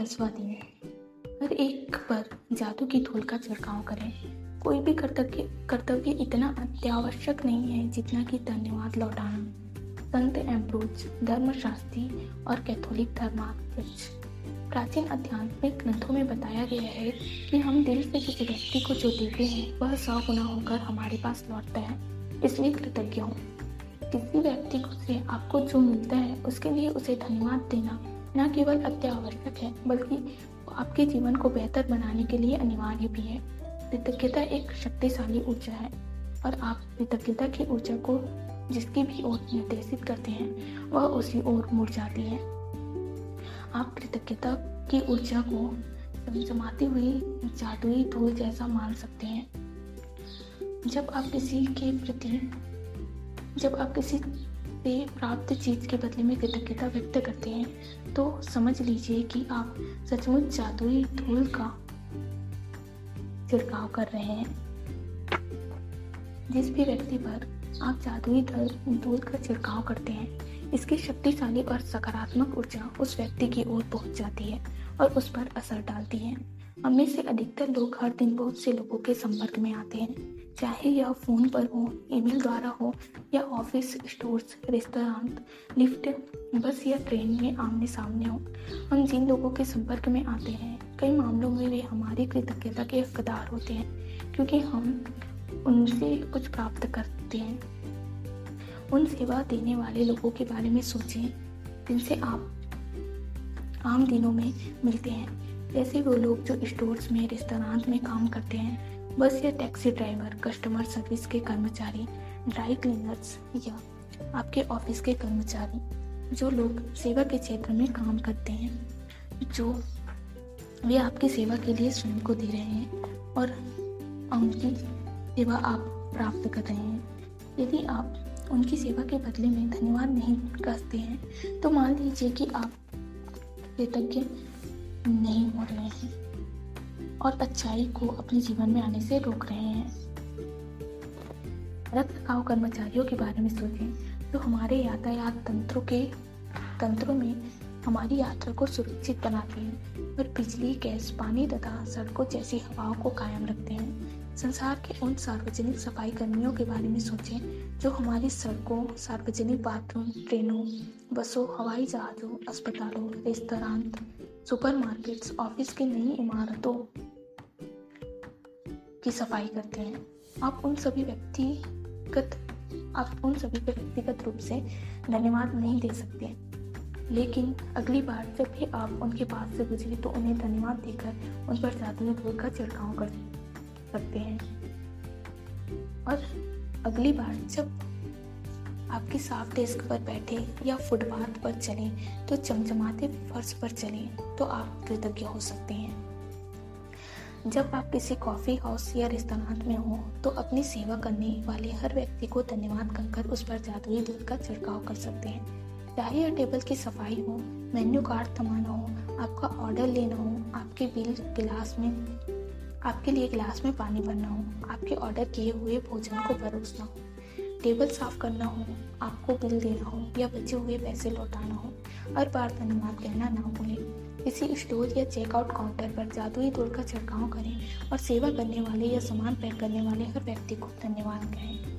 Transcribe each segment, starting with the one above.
दसवा दिन हर एक पर जादू की धूल का छिड़काव करें। कोई भी कर्तव्य कर्तव्य इतना अत्यावश्यक नहीं है जितना कि धन्यवाद लौटाना। संत एम्ब्रोज, धर्मशास्त्री और कैथोलिक धर्माध्यक्ष। प्राचीन आध्यात्मिक ग्रंथों में बताया गया है कि हम दिल से किसी व्यक्ति को जो देते हैं, वह सौ गुना होकर हमारे पास लौटता है। इसलिए कृतज्ञ हूँ। किसी व्यक्ति से आपको जो मिलता है, उसके लिए उसे धन्यवाद देना न केवल अत्यावश्यक है, बल्कि आपके जीवन को बेहतर बनाने के लिए अनिवार्य भी है। कृतज्ञता एक शक्तिशाली ऊर्जा है, और आप कृतज्ञता की ऊर्जा को जिसकी भी ओर निर्देशित करते हैं, वह उसी ओर मुड़ जाती है। आप कृतज्ञता की ऊर्जा को चमचमाती हुई, जादुई धूल जैसा मान सकते हैं। जब आप किसी के प्रति, जब आप किसी से प्राप्त चीज़ के बदले में कृतज्ञता व्यक्त करते हैं तो समझ लीजिए कि आप सचमुच जादुई धूल का छिड़काव कर रहे हैं। जिस भी व्यक्ति पर आप जादुई धूल का छिड़काव करते हैं, इसकी शक्तिशाली और सकारात्मक ऊर्जा उस व्यक्ति की ओर पहुँच जाती है और उस पर असर डालती है। हम से अधिकतर लोग हर दिन बहुत से लोगों के संपर्क में आते हैं। चाहे यह फ़ोन पर हो, ईमेल द्वारा हो या ऑफ़िस, स्टोर्स, रेस्तरां, लिफ्ट, बस या ट्रेन में आमने सामने हो, हम जिन लोगों के संपर्क में आते हैं, कई मामलों में वे हमारी कृतज्ञता के हकदार होते हैं, क्योंकि हम उनसे कुछ प्राप्त करते हैं। उन सेवा देने वाले लोगों के बारे में सोचें, जिनसे आप आम दिनों में मिलते हैं। जैसे वो लोग जो स्टोर्स में, रेस्तरां में काम करते हैं बस या टैक्सी ड्राइवर कस्टमर सर्विस के कर्मचारी ड्राई क्लीनर्स या आपके ऑफ़िस के कर्मचारी, जो लोग सेवा के क्षेत्र में काम करते हैं, जो वे आपकी सेवा के लिए स्वयं को दे रहे हैं और उनकी सेवा आप प्राप्त कर रहे हैं। यदि आप उनकी सेवा के बदले में धन्यवाद नहीं करते हैं तो मान लीजिए कि आप कृतज्ञ नहीं हो रहे हैं। और अच्छाई को अपने जीवन में आने से रोक रहे हैं। रख रखाव कर्मचारियों के बारे में सोचें तो हमारे यातायात तंत्रों के तंत्रों में हमारी यात्रा को सुरक्षित बनाते हैं और बिजली, गैस, पानी तथा सड़कों जैसी हवाओं को कायम रखते हैं। संसार के उन सार्वजनिक सफ़ाई कर्मियों के बारे में सोचें, जो हमारी सड़कों, सार्वजनिक बाथरूम, ट्रेनों, बसों, हवाई जहाज़ों, अस्पतालों, रेस्तरां, सुपरमार्केट्स, ऑफ़िस की नई इमारतों की सफ़ाई करते हैं। आप उन सभी व्यक्तिगत, आप उन सभी को व्यक्तिगत रूप से धन्यवाद नहीं दे सकते। लेकिन अगली बार जब भी आप उनके पास से गुजरे तो उन्हें धन्यवाद देकर उन पर जादुई धूल का छिड़काव कर सकते हैं। और अगली बार जब आपकी साफ़ डेस्क पर बैठे या फुटपाथ पर चलें तो चमचमाते फर्श पर चलें तो आप कृतज्ञ हो सकते हैं। जब आप किसी कॉफ़ी हाउस या रेस्तरां में हो तो अपनी सेवा करने वाले हर व्यक्ति को धन्यवाद कहकर उस पर जादुई दूध का छिड़काव कर सकते हैं। चाहे यह टेबल की सफ़ाई हो मेन्यू कार्ड थमाना हो, आपका ऑर्डर लेना हो, आपके बिल गिलास में, आपके लिए गिलास में पानी भरना हो, आपके ऑर्डर किए हुए भोजन को परोसना हो टेबल साफ़ करना हो, आपको बिल देना हो या बचे हुए पैसे लौटाना हो, हर बार धन्यवाद कहना ना भूलें। किसी स्टोर या चेकआउट काउंटर पर जादुई तोड़ का छिड़काव करें और सेवा करने वाले या सामान पैक करने वाले हर व्यक्ति को धन्यवाद कहें।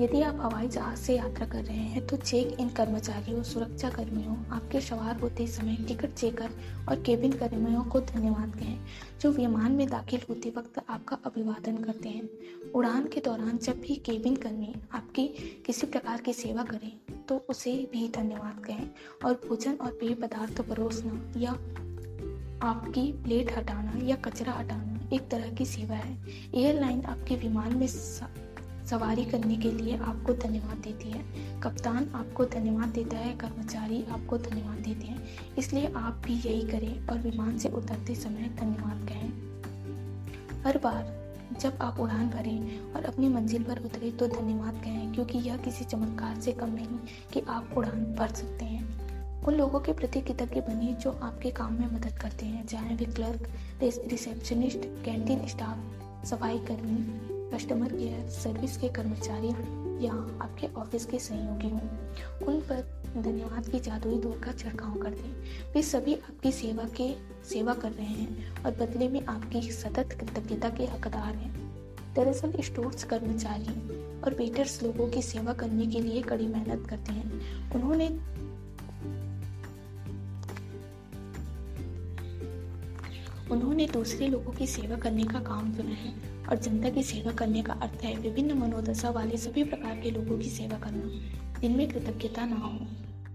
यदि आप हवाई जहाज़ से यात्रा कर रहे हैं तो चेक इन कर्मचारियों सुरक्षा कर्मियों आपके सवार होते समय टिकट चेकर और केबिन कर्मियों को धन्यवाद कहें, जो विमान में दाखिल होते वक्त आपका अभिवादन करते हैं। उड़ान के दौरान जब भी केबिन कर्मी आपकी किसी प्रकार की सेवा करें तो उसे भी धन्यवाद कहें और भोजन और पेय पदार्थ परोसना या आपकी प्लेट हटाना या कचरा हटाना एक तरह की सेवा है। एयरलाइन आपके विमान में सवारी करने के लिए आपको धन्यवाद देती है। कप्तान आपको धन्यवाद देता है, कर्मचारी आपको धन्यवाद देते हैं। इसलिए आप भी यही करें और विमान से उतरते समय धन्यवाद कहें। हर बार जब आप उड़ान भरें और अपनी मंजिल पर उतरे तो धन्यवाद कहें, क्योंकि यह किसी चमत्कार से कम नहीं कि आप उड़ान भर सकते हैं। उन लोगों के प्रति कृतज्ञ बनिए जो आपके काम में मदद करते हैं चाहे वे क्लर्क रिसेप्शनिस्ट, कैंटीन स्टाफ, सफ़ाई कर्मी कस्टमर केयर सर्विस के कर्मचारी या आपके ऑफ़िस के सहयोगी हों, उन पर धन्यवाद की जादुई दूर का छिड़काव कर दें। वे सभी आपकी सेवा के, सेवा कर रहे हैं और बदले में आपकी सतत कृतज्ञता के हकदार हैं। दरअसल स्टोर्स कर्मचारी और वेटर्स लोगों की सेवा करने के लिए कड़ी मेहनत करते हैं। उन्होंने उन्होंने दूसरे लोगों की सेवा करने का काम चुना है। और जनता की सेवा करने का अर्थ है विभिन्न मनोदशा वाले सभी प्रकार के लोगों की सेवा करना, जिनमें कृतज्ञता ना हो।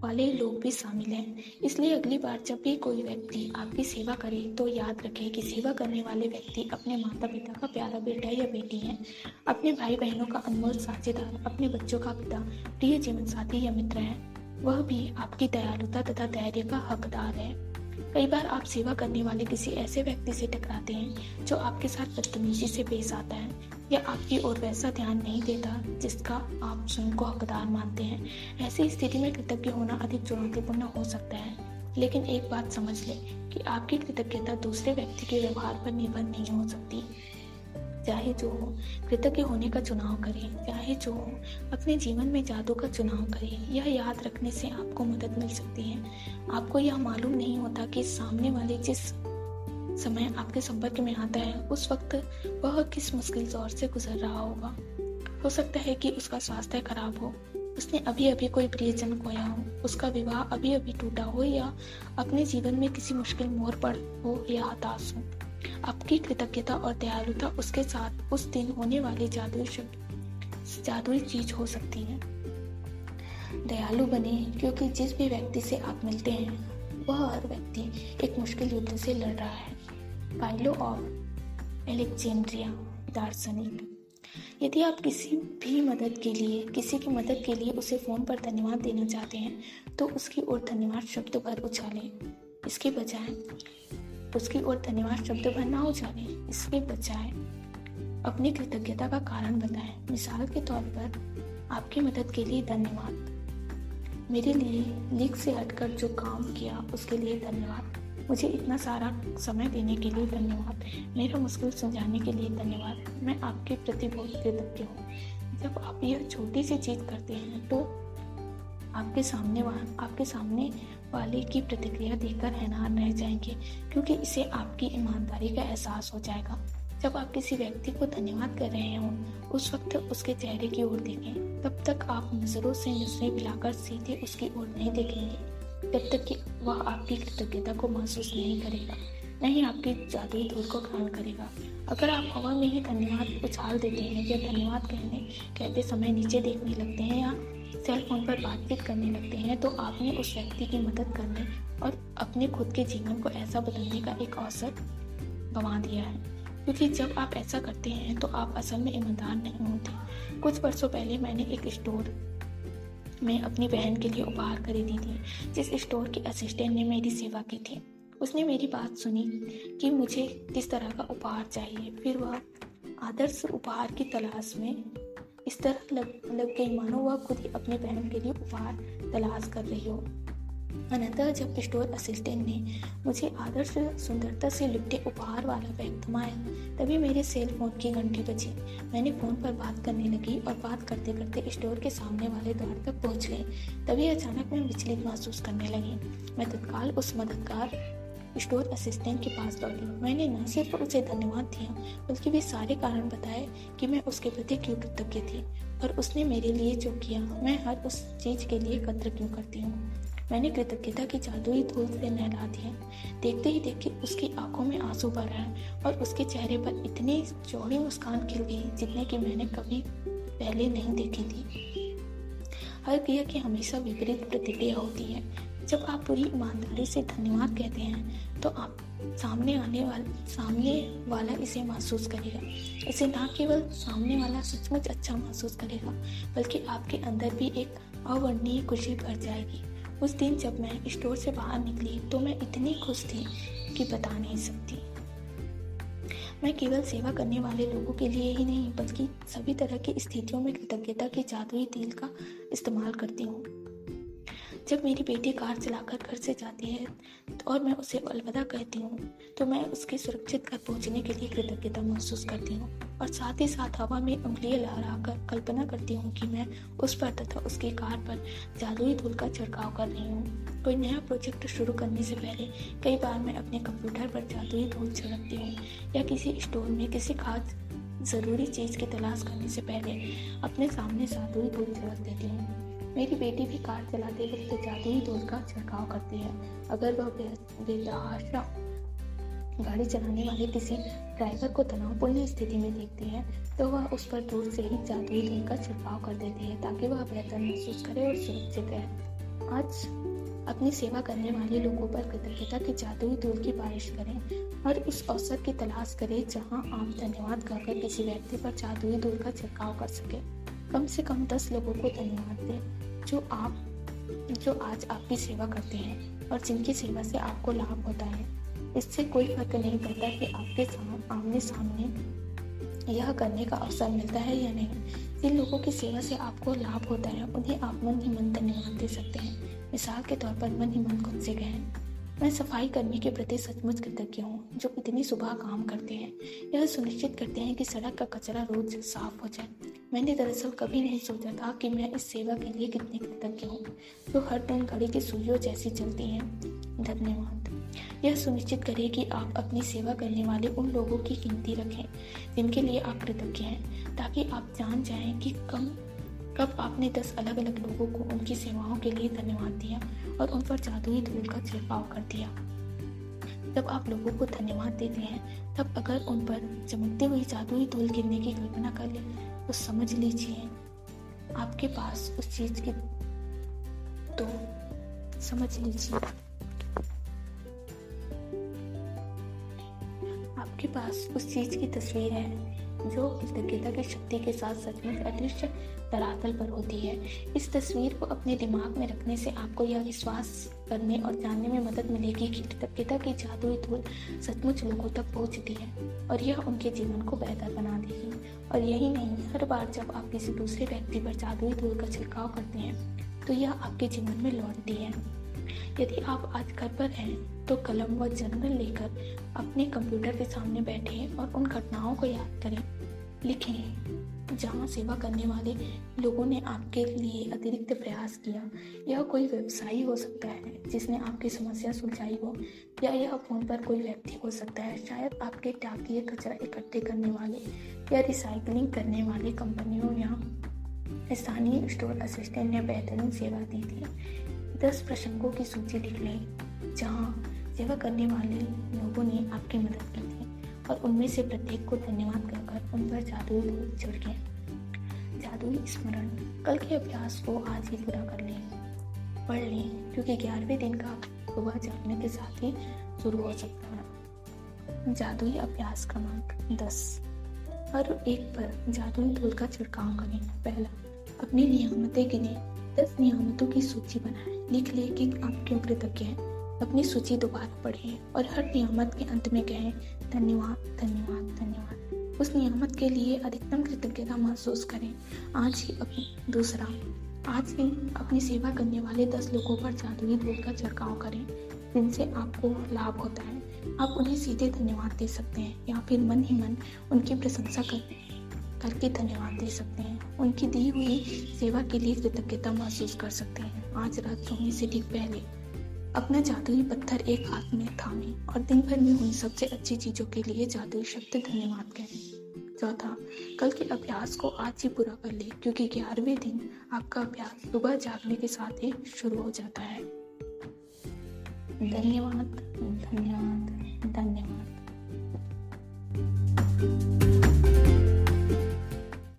वाले लोग भी शामिल हैं। इसलिए अगली बार जब भी कोई व्यक्ति आपकी सेवा करे तो याद रखें कि सेवा करने वाले व्यक्ति अपने माता पिता का प्यारा बेटा या बेटी है। अपने भाई बहनों का अनमोल साझेदार, अपने बच्चों का पिता, प्रिय जीवन साथी या मित्र है। वह भी आपकी दयालुता तथा धैर्य का हकदार है। कई बार आप सेवा करने वाले किसी ऐसे व्यक्ति से टकराते हैं जो आपके साथ बदतमीजी से पेश आता है या आपकी ओर वैसा ध्यान नहीं देता जिसका आप स्वयं को हकदार मानते हैं। ऐसी स्थिति में कृतज्ञ होना अधिक चुनौतीपूर्ण हो सकता है। लेकिन एक बात समझ लें कि आपकी कृतज्ञता दूसरे व्यक्ति के व्यवहार पर निर्भर नहीं हो सकती। चाहे जो हो, कृतज्ञ होने का चुनाव करें, चाहे जो हो, अपने जीवन में जादू का चुनाव करें, यह याद रखने से आपको मदद मिल सकती है। आपको यह मालूम नहीं होता कि सामने वाले जिस समय आपके संपर्क में आता है, उस वक्त वह किस मुश्किल दौर से गुजर रहा होगा। हो सकता है कि उसका स्वास्थ्य खराब हो, उसने अभी अभी कोई प्रियजन खोया हो, उसका विवाह अभी अभी टूटा हो या अपने जीवन में किसी मुश्किल मोड़ पर हो या हताश हो। आपकी कृतज्ञता और दयालुता उसके साथ उस दिन होने वाली जादुई जादुई चीज़ हो सकती है। दयालु बने क्योंकि जिस भी व्यक्ति से आप मिलते हैं, वह हर व्यक्ति एक मुश्किल युद्ध से लड़ रहा है। पाइलो ऑफ़ एलेक्जेंड्रिया, दार्शनिक। यदि आप किसी भी मदद के लिए, किसी की मदद के लिए उसे फ़ोन पर धन्यवाद देना चाहते हैं तो उसकी ओर धन्यवाद शब्द भर उछालें। इसके बजाय उसकी ओर धन्यवाद शब्द भर ना उछालें इसके बजाय अपनी कृतज्ञता का कारण बताएँ। मिसाल के तौर पर, आपकी मदद के लिए धन्यवाद। मेरे लिए लीक से हटकर जो काम किया, उसके लिए धन्यवाद। मुझे इतना सारा समय देने के लिए धन्यवाद। मेरा मुश्किल समझाने के लिए धन्यवाद। मैं आपके प्रति बहुत कृतज्ञ हूँ। जब आप यह छोटी सी चीज़ करते हैं तो आपके सामने आपके सामने वाले की प्रतिक्रिया देखकर हैरान रह जाएँगे, क्योंकि इसे आपकी ईमानदारी का एहसास हो जाएगा। जब आप किसी व्यक्ति को धन्यवाद कर रहे हों, उस वक्त उसके चेहरे की ओर देखें, तब तक आप नज़रों से नज़रें मिलाकर सीधे उसकी ओर नहीं देखेंगे। जब तक कि वह आपकी कृतज्ञता को महसूस नहीं करेगा, नहीं आपकी जादुई धूल को ग्रहण करेगा। अगर आप हवा में ही धन्यवाद उछाल देते हैं या धन्यवाद कहने, कहते समय नीचे देखने लगते हैं या सेल फ़ोन पर बातचीत करने लगते हैं तो आपने उस व्यक्ति की मदद करने और अपने खुद के जीवन को ऐसा बदलने का एक अवसर गंवा दिया है। क्योंकि जब आप ऐसा करते हैं तो आप असल में ईमानदार नहीं होते। कुछ वर्षों पहले मैंने एक स्टोर में अपनी बहन के लिए उपहार खरीदी थी, जिस स्टोर के असिस्टेंट ने मेरी सेवा की थी। उसने मेरी बात सुनी कि मुझे किस तरह का उपहार चाहिए। फिर वह आदर्श उपहार की तलाश में इस तरह लग लग गई मानो वह खुद ही अपनी बहन के लिए उपहार तलाश कर रही हो। अनंतर जब स्टोर असिस्टेंट ने मुझे आदर्श सुंदरता से लिपटे उपहार वाला बैग थमाया, तभी मेरे सेल फ़ोन की घंटी बजी। मैंने फ़ोन पर बात करने लगी और बात करते करते स्टोर के सामने वाले द्वार तक पहुँच गई। तभी अचानक मैं विचलित महसूस करने लगी। मैं तत्काल उस मददगार स्टोर असिस्टेंट के पास दौड़ी मैंने न सिर्फ़ उसे धन्यवाद दिया, बल्कि भी सारे कारण बताए कि मैं उसके प्रति क्यों कृतज्ञ थी और उसने मेरे लिए जो किया, मैं हर उस चीज़ के लिए कद्र क्यों करती हूँ? मैंने कृतज्ञता की जादुई धूल से नहला दिया देखते ही देखते उसकी आँखों में आँसू भर आए और उसके चेहरे पर इतनी चौड़ी मुस्कान खिल गई जितने की मैंने कभी पहले नहीं देखी थी। हर क्रिया की हमेशा विपरीत प्रतिक्रिया होती है। जब आप पूरी ईमानदारी से धन्यवाद कहते हैं तो आप सामने आने वाले, सामने वाला इसे महसूस करेगा। इसे ना केवल सामने वाला सचमुच अच्छा महसूस करेगा, बल्कि आपके अंदर भी एक अवर्णीय खुशी भर जाएगी। उस दिन जब मैं स्टोर से बाहर निकली तो मैं इतनी खुश थी कि बता नहीं सकती। मैं केवल सेवा करने वाले लोगों के लिए ही नहीं, बल्कि सभी तरह की स्थितियों में कृतज्ञता की जादुई दिल का इस्तेमाल करती हूँ। जब मेरी बेटी कार चलाकर घर से जाती है और मैं उसे अलविदा कहती हूँ तो मैं उसके सुरक्षित घर पहुँचने के लिए कृतज्ञता महसूस करती हूँ और साथ ही साथ हवा में उंगलियाँ लहराकर कल्पना करती हूँ कि मैं उस पर तथा उसकी कार पर जादुई धूल का छिड़काव कर रही हूँ। कोई नया प्रोजेक्ट शुरू करने से पहले कई बार मैं अपने कंप्यूटर पर जादुई धूल छिड़कती हूँ या किसी स्टोर में किसी खास ज़रूरी चीज़ की तलाश करने से पहले अपने सामने जादुई धूल छिड़क देती हूँ। मेरी बेटी भी कार चलाते वक्त जादुई धूल का छिड़काव करती है। अगर वह बेतहाशा गाड़ी चलाने वाले किसी ड्राइवर को तनावपूर्ण स्थिति में देखते हैं तो वह उस पर दूर से ही जादुई धूल का छिड़काव कर देते हैं ताकि वह बेहतर महसूस करे और सुरक्षित रहे। आज अपनी सेवा करने वाले लोगों पर कृतज्ञता की जादुई धूल की बारिश करें और उस अवसर की तलाश करें जहाँ आप धन्यवाद कहकर किसी व्यक्ति पर जादुई धूल का छिड़काव कर सके। कम से कम दस लोगों को धन्यवाद दें। जो आप, जो आज आपकी सेवा करते हैं और जिनकी सेवा से आपको लाभ होता है, इससे कोई फ़र्क नहीं पड़ता कि आपके आमने सामने यह करने का अवसर मिलता है या नहीं। जिन लोगों की सेवा से आपको लाभ होता है, उन्हें आप मन ही मन धन्यवाद दे सकते हैं। मिसाल के तौर पर मन ही मन खुद से कहें। मैं सफ़ाई कर्मी के प्रति सचमुच कृतज्ञ हूँ, जो इतनी सुबह काम करते हैं। यह सुनिश्चित करते हैं कि सड़क का कचरा रोज साफ़ हो जाए। मैंने दरअसल कभी नहीं सोचा था कि मैं इस सेवा के लिए कितनी कृतज्ञ हूँ, जो हर दिन घड़ी की सुइयों जैसी चलती हैं। धन्यवाद। यह सुनिश्चित करें कि आप अपनी सेवा करने वाले उन लोगों की गिनती रखें, जिनके लिए आप कृतज्ञ हैं, ताकि आप जान जाएँ कि कम कब आपने दस अलग अलग लोगों को उनकी सेवाओं के लिए धन्यवाद दिया और उन पर जादुई धूल का छिड़काव कर दिया? जब आप लोगों को धन्यवाद देते हैं, तब अगर उन पर चमकती हुई जादुई धूल गिरने की कल्पना कर ले तो समझ लीजिए, आपके पास उस चीज़ की तो समझ लीजिए। आपके पास उस चीज़ की तस्वीर है जो कृतज्ञता की शक्ति के साथ सचमुच अदृश्य धरातल पर होती है। इस तस्वीर को अपने दिमाग में रखने से आपको यह विश्वास करने और जानने में मदद मिलेगी कि कृतज्ञता की जादुई धूल सचमुच लोगों तक पहुँचती है और यह उनके जीवन को बेहतर बना देगी। और यही नहीं, हर बार जब आप किसी दूसरे व्यक्ति पर जादुई धूल का छिड़काव करते हैं तो यह आपके जीवन में लौटती है। यदि आप आज घर पर हैं तो कलम व जर्नल लेकर अपने कंप्यूटर के सामने बैठे और उन घटनाओं को याद करें। लिखें, जहाँ सेवा करने वाले लोगों ने आपके लिए अतिरिक्त प्रयास किया। यह कोई व्यवसायी हो सकता है, जिसने आपकी समस्या सुलझाई हो, या यह फ़ोन पर कोई व्यक्ति हो सकता है। शायद आपके टाकिए कचरा इकट्ठे करने वाले या रिसाइकलिंग करने वाले कंपनियों या स्थानीय स्टोर असिस्टेंट ने बेहतरीन सेवा दी थी। दस प्रसंगों की सूची लिख लें, जहाँ सेवा करने वाले लोगों ने आपकी मदद की थी और उनमें से प्रत्येक को धन्यवाद कहकर उन पर जादुई धूल छिड़के जादुई स्मरण, कल के अभ्यास को आज ही पूरा कर लें। पढ़ लें, क्योंकि ग्यारहवें दिन का सुबह जागने के साथ ही शुरू हो सकता है। जादुई अभ्यास क्रमांक दस। हर एक पर जादुई धूल का छिड़काव करें। पहला, अपनी नियामतें गिने। दस नियामतों की सूची बनाएँ। लिख ले कि आप क्यों कृतज्ञ हैं? अपनी सूची दोबारा पढ़ें और हर नियामत के अंत में कहें, धन्यवाद धन्यवाद धन्यवाद। उस नियामत के लिए अधिकतम कृतज्ञता महसूस करें। आज ही अपनी दूसरा, आज ही अपनी सेवा करने वाले दस लोगों पर जादुई धूल का छिड़काव करें। जिनसे आपको लाभ होता है। आप उन्हें सीधे धन्यवाद दे सकते हैं या फिर मन ही मन उनकी प्रशंसा कर, करके धन्यवाद दे सकते हैं। उनकी दी हुई सेवा के लिए कृतज्ञता महसूस कर सकते हैं। आज रात सोने से ठीक पहले अपना जादुई पत्थर एक हाथ में थामे और दिन भर में हुई सबसे अच्छी चीज़ों के लिए जादुई शब्द धन्यवाद कहें। चौथा, कल के अभ्यास को आज ही पूरा कर ले, क्योंकि ग्यारहवें दिन आपका अभ्यास सुबह जागने के साथ ही शुरू हो जाता है। धन्यवाद धन्यवाद धन्यवाद।